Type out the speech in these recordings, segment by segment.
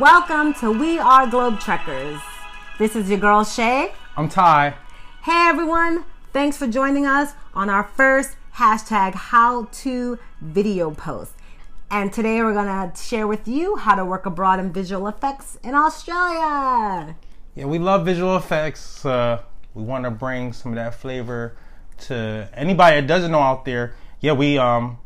Welcome to We Are Globe Trekkers. This is your girl Shay. I'm Ty. Hey everyone, thanks for joining us on our first hashtag how to video post. And today we're gonna share with you how to work abroad in visual effects in Australia. Yeah, we love visual effects. Uh, we want to bring some of that flavor to anybody that doesn't know out there. Yeah, we um,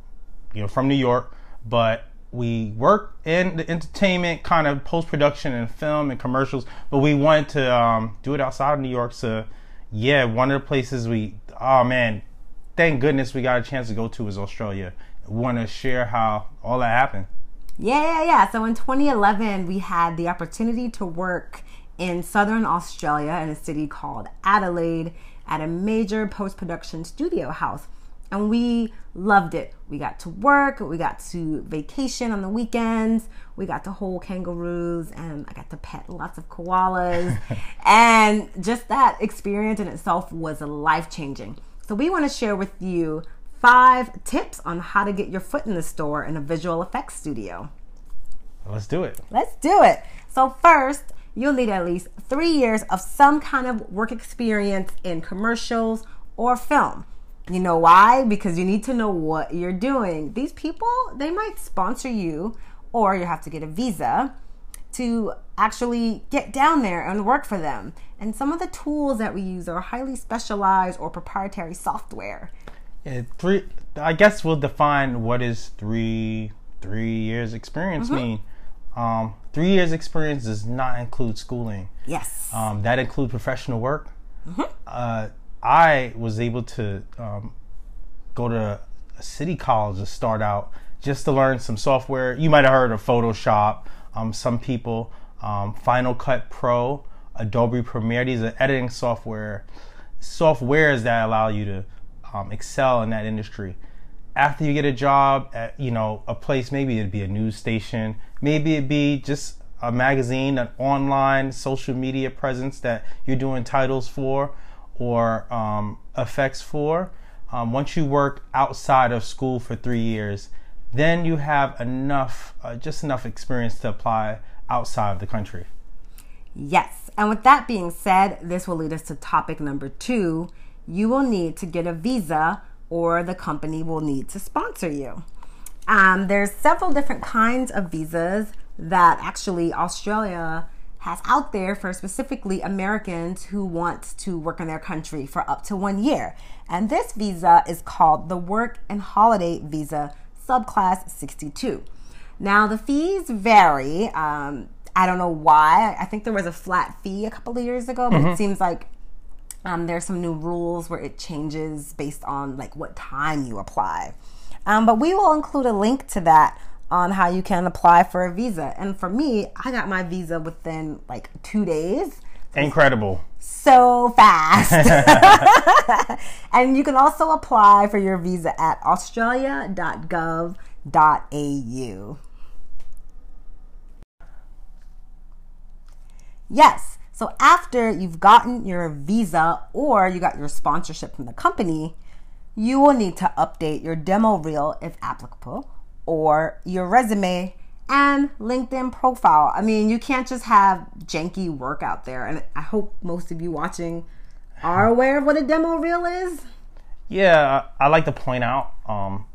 you know, from New York, but we work in the entertainment kind of post production and film and commercials, but we wanted to um, do it outside of New York. So, yeah, one of the places we, oh man, thank goodness we got a chance to go to is Australia. Want to share how all that happened? Yeah, yeah, yeah. So in 2011, we had the opportunity to work in southern Australia in a city called Adelaide at a major post production studio house and we loved it. We got to work, we got to vacation on the weekends, we got to hold kangaroos, and I got to pet lots of koalas. and just that experience in itself was life changing. So, we want to share with you five tips on how to get your foot in the store in a visual effects studio. Let's do it. Let's do it. So, first, you'll need at least three years of some kind of work experience in commercials or film. You know why? Because you need to know what you're doing. These people, they might sponsor you, or you have to get a visa to actually get down there and work for them. And some of the tools that we use are highly specialized or proprietary software. Yeah, three. I guess we'll define what is three three years experience mm-hmm. mean. Um, three years experience does not include schooling. Yes. Um, that includes professional work. Mm-hmm. Uh, I was able to um, go to a city college to start out just to learn some software. You might have heard of Photoshop. Um, some people, um, Final Cut Pro, Adobe Premiere. These are editing software, softwares that allow you to um, excel in that industry. After you get a job at, you know, a place, maybe it'd be a news station, maybe it'd be just a magazine, an online social media presence that you're doing titles for or um, effects for. Um, once you work outside of school for three years, then you have enough, uh, just enough experience to apply outside of the country. Yes. And with that being said, this will lead us to topic number two. You will need to get a visa, or the company will need to sponsor you. Um, there's several different kinds of visas that actually Australia has out there for specifically Americans who want to work in their country for up to one year. And this visa is called the Work and Holiday Visa Subclass 62. Now, the fees vary. Um, I don't know why. I think there was a flat fee a couple of years ago, but mm-hmm. it seems like um, there's some new rules where it changes based on like what time you apply. Um, but we will include a link to that on how you can apply for a visa. And for me, I got my visa within like two days. Incredible. So fast. and you can also apply for your visa at australia.gov.au. Yes. So after you've gotten your visa or you got your sponsorship from the company, you will need to update your demo reel if applicable or your resume and LinkedIn profile. I mean, you can't just have janky work out there. And I hope most of you watching are aware of what a demo reel is. Yeah, I like to point out um,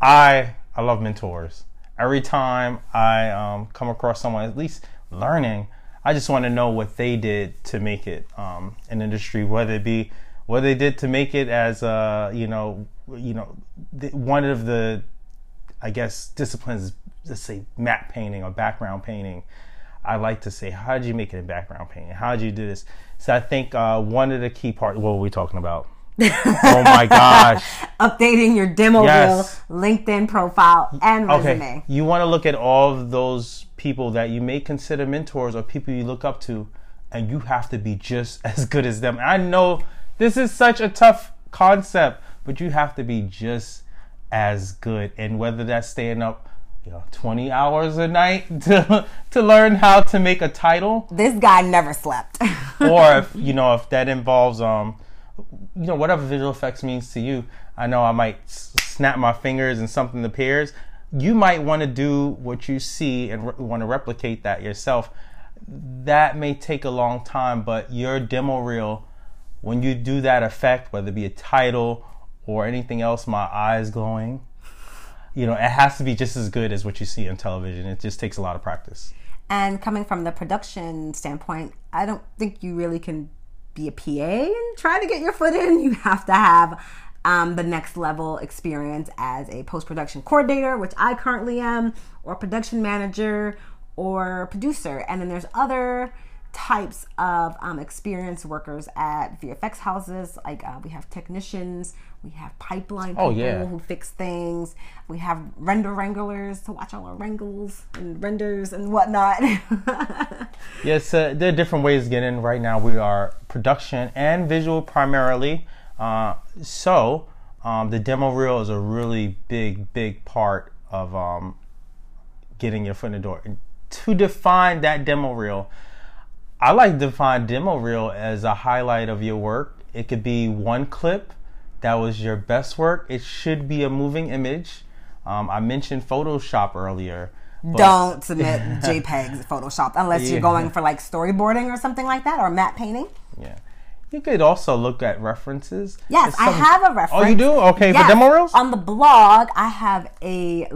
I I love mentors. Every time I um, come across someone at least learning, I just want to know what they did to make it um, an industry, whether it be what they did to make it as a you know you know one of the I guess disciplines, let's say matte painting or background painting, I like to say, how did you make it in background painting? How did you do this? So I think uh, one of the key parts, what were we talking about? oh my gosh. Updating your demo yes. reel, LinkedIn profile, and resume. Okay. You want to look at all of those people that you may consider mentors or people you look up to, and you have to be just as good as them. I know this is such a tough concept, but you have to be just as good. And whether that's staying up, you know, 20 hours a night to to learn how to make a title. This guy never slept. or if you know if that involves um you know whatever visual effects means to you. I know I might snap my fingers and something appears. you might want to do what you see and re- want to replicate that yourself. That may take a long time, but your demo reel, when you do that effect, whether it be a title or anything else, my eyes glowing, you know, it has to be just as good as what you see on television. It just takes a lot of practice. And coming from the production standpoint, I don't think you really can be a PA and try to get your foot in. You have to have um, the next level experience as a post production coordinator, which I currently am, or production manager, or producer. And then there's other types of um, experienced workers at VFX houses. Like uh, we have technicians, we have pipeline people Oh, yeah. who fix things, we have render wranglers to watch all our wrangles and renders and whatnot. Yes, uh, there are different ways to get in. Right now, we are production and visual primarily. Uh, so, um, the demo reel is a really big, big part of um, getting your foot in the door. And to define that demo reel, I like to define demo reel as a highlight of your work. It could be one clip that was your best work. It should be a moving image. Um, I mentioned Photoshop earlier. Don't submit JPEGs Photoshop unless you're going for like storyboarding or something like that or matte painting. Yeah. You could also look at references. Yes, It's I have a reference. Oh, you do? Okay, Yes. for demo reels? On the blog, I have a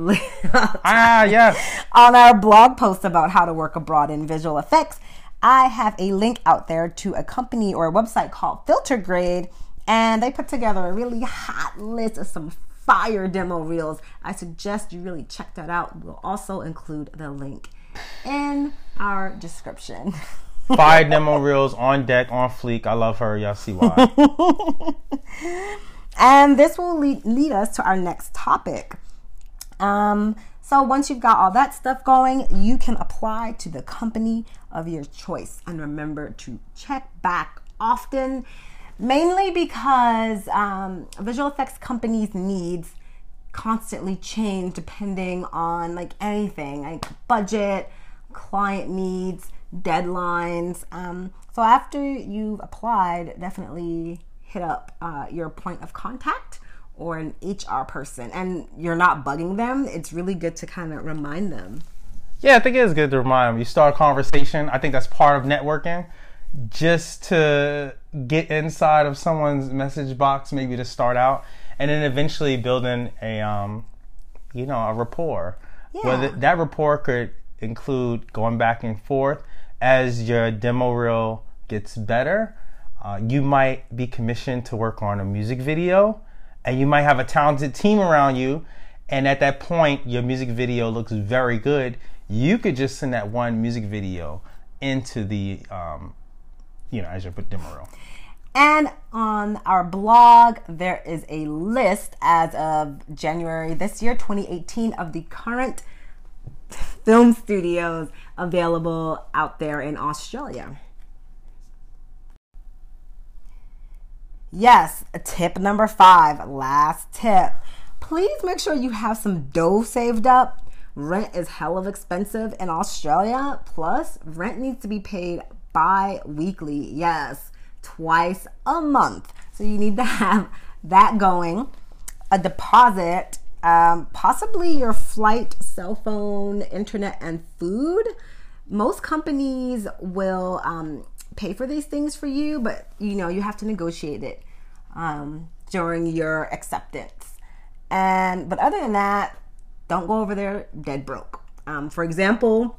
ah, yes. on our blog post about how to work abroad in visual effects. I have a link out there to a company or a website called FilterGrade, and they put together a really hot list of some fire demo reels. I suggest you really check that out. We'll also include the link in our description. Five demo reels on deck, on fleek. I love her. Y'all see why. And this will lead, lead us to our next topic. Um, so once you've got all that stuff going, you can apply to the company of your choice. And remember to check back often, mainly because um, visual effects companies' needs constantly change depending on like anything, like budget, client needs, deadlines. Um, so after you've applied, definitely hit up uh, your point of contact or an HR person and you're not bugging them, it's really good to kind of remind them. yeah, I think it is good to remind them. You start a conversation. I think that's part of networking. Just to get inside of someone's message box, maybe to start out, and then eventually building a, um, you know, a rapport. Whether Yeah. that rapport could include going back and forth as your demo reel gets better. Uh, you might be commissioned to work on a music video, and you might have a talented team around you. And at that point, your music video looks very good. You could just send that one music video into the, um, you know, as your demo. And on our blog, there is a list as of January this year, 2018, of the current film studios available out there in Australia. Yes, tip number five, last tip. Please make sure you have some dough saved up. Rent is hell of expensive in Australia. Plus, rent needs to be paid bi weekly. Yes, twice a month. So you need to have that going. A deposit, um, possibly your flight, cell phone, internet, and food. Most companies will um, pay for these things for you, but you know you have to negotiate it um, during your acceptance. And but other than that, don't go over there dead broke. Um, for example,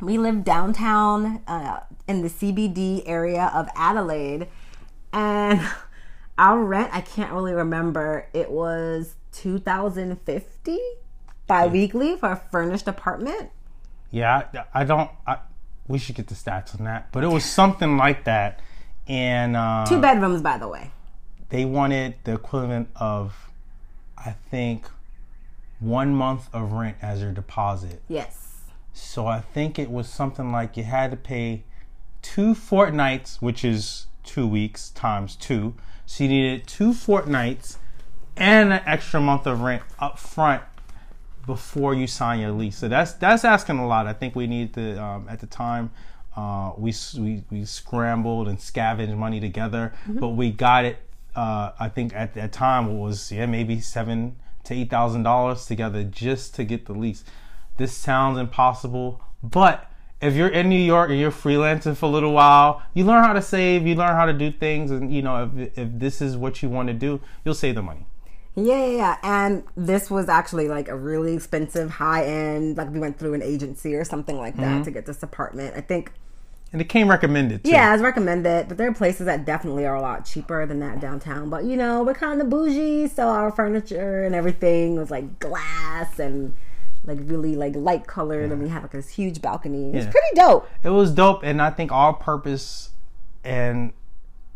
we live downtown uh, in the CBD area of Adelaide, and our rent I can't really remember. It was two thousand fifty bi-weekly for a furnished apartment. Yeah, I, I don't. I, we should get the stats on that, but it was something like that. And uh, Two bedrooms, by the way. they wanted the equivalent of, I think, one month of rent as your deposit. Yes. So I think it was something like you had to pay two fortnights, which is two weeks times two. So you needed two fortnights and an extra month of rent up front before you sign your lease. So that's that's asking a lot. I think we need to um, at the time. Uh, we, we we scrambled and scavenged money together, but we got it. Uh, I think at that time it was yeah maybe seven to eight thousand dollars together just to get the lease. This sounds impossible, but if you're in New York and you're freelancing for a little while, you learn how to save, you learn how to do things, and you know if if this is what you want to do, you'll save the money. Yeah, yeah, yeah, and this was actually like a really expensive, high end. Like we went through an agency or something like that Mm-hmm. to get this apartment. I think. And it came recommended too. Yeah, it's recommended, but there are places that definitely are a lot cheaper than that downtown. But you know, we're kind of bougie, so our furniture and everything was like glass and like really like light colored, and we have like this huge balcony. It's Yeah. pretty dope. it was dope and i think our purpose and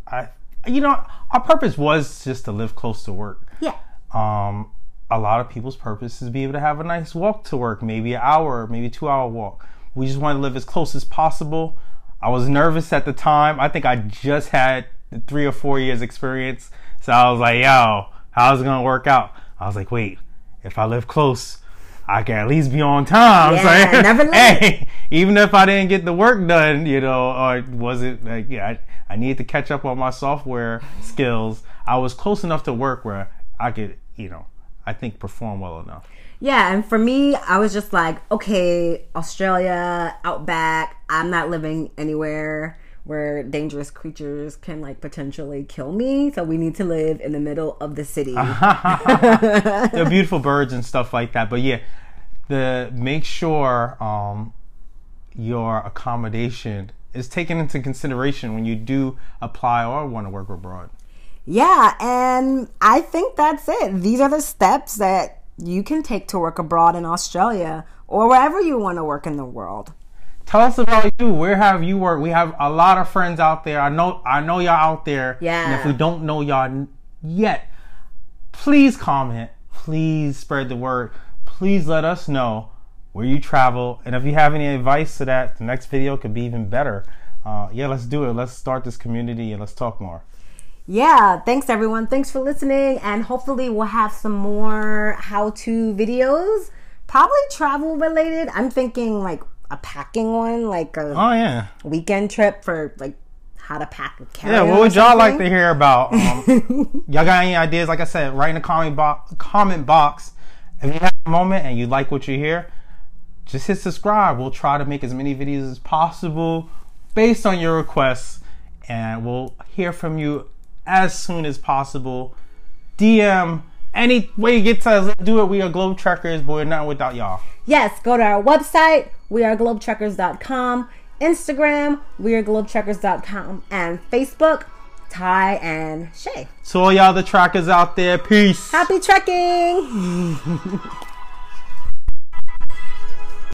i you know our purpose was just to live close to work Yeah. Um a lot of people's purpose is to be able to have a nice walk to work maybe an hour maybe two hour walk we just want to live as close as possible i was nervous at the time i think i just had three or four years experience so i was like yo how's it gonna work out i was like wait if i live close I can at least be on time. Yeah, so, never late. hey, even if I didn't get the work done, you know, or was it like, yeah, I, I needed to catch up on my software skills. I was close enough to work where I could, you know, I think perform well enough. Yeah, and for me, I was just like, okay, Australia, outback. I'm not living anywhere where dangerous creatures can like potentially kill me. So we need to live in the middle of the city. They're beautiful birds and stuff like that. But yeah, the make sure um, your accommodation is taken into consideration when you do apply or want to work abroad. Yeah, and I think that's it. These are the steps that you can take to work abroad in Australia or wherever you want to work in the world. Tell us about you. Where have you worked? We have a lot of friends out there. I know, I know y'all out there. Yeah. And if we don't know y'all yet, please comment. Please spread the word. Please let us know where you travel. And if you have any advice to that, the next video could be even better. Uh, yeah, let's do it. Let's start this community and let's talk more. Yeah, thanks everyone. Thanks for listening. And hopefully, we'll have some more how to videos, probably travel related. I'm thinking like a packing one, like a Oh yeah. weekend trip for like how to pack a carry Yeah, what would y'all like to hear about? Um, y'all got any ideas? Like I said, write in the comment box. Comment box. If you have a moment and you like what you hear, just hit subscribe. We'll try to make as many videos as possible based on your requests, and we'll hear from you as soon as possible. DM any way you get to us. Do it. We are Globe Trekkers, but we're not without y'all. Yes, go to our website, weareglobetrekkers.com, Instagram, weareglobetrekkers.com, and Facebook, Ty and Shay. So all y'all the trackers out there, peace. Happy trekking!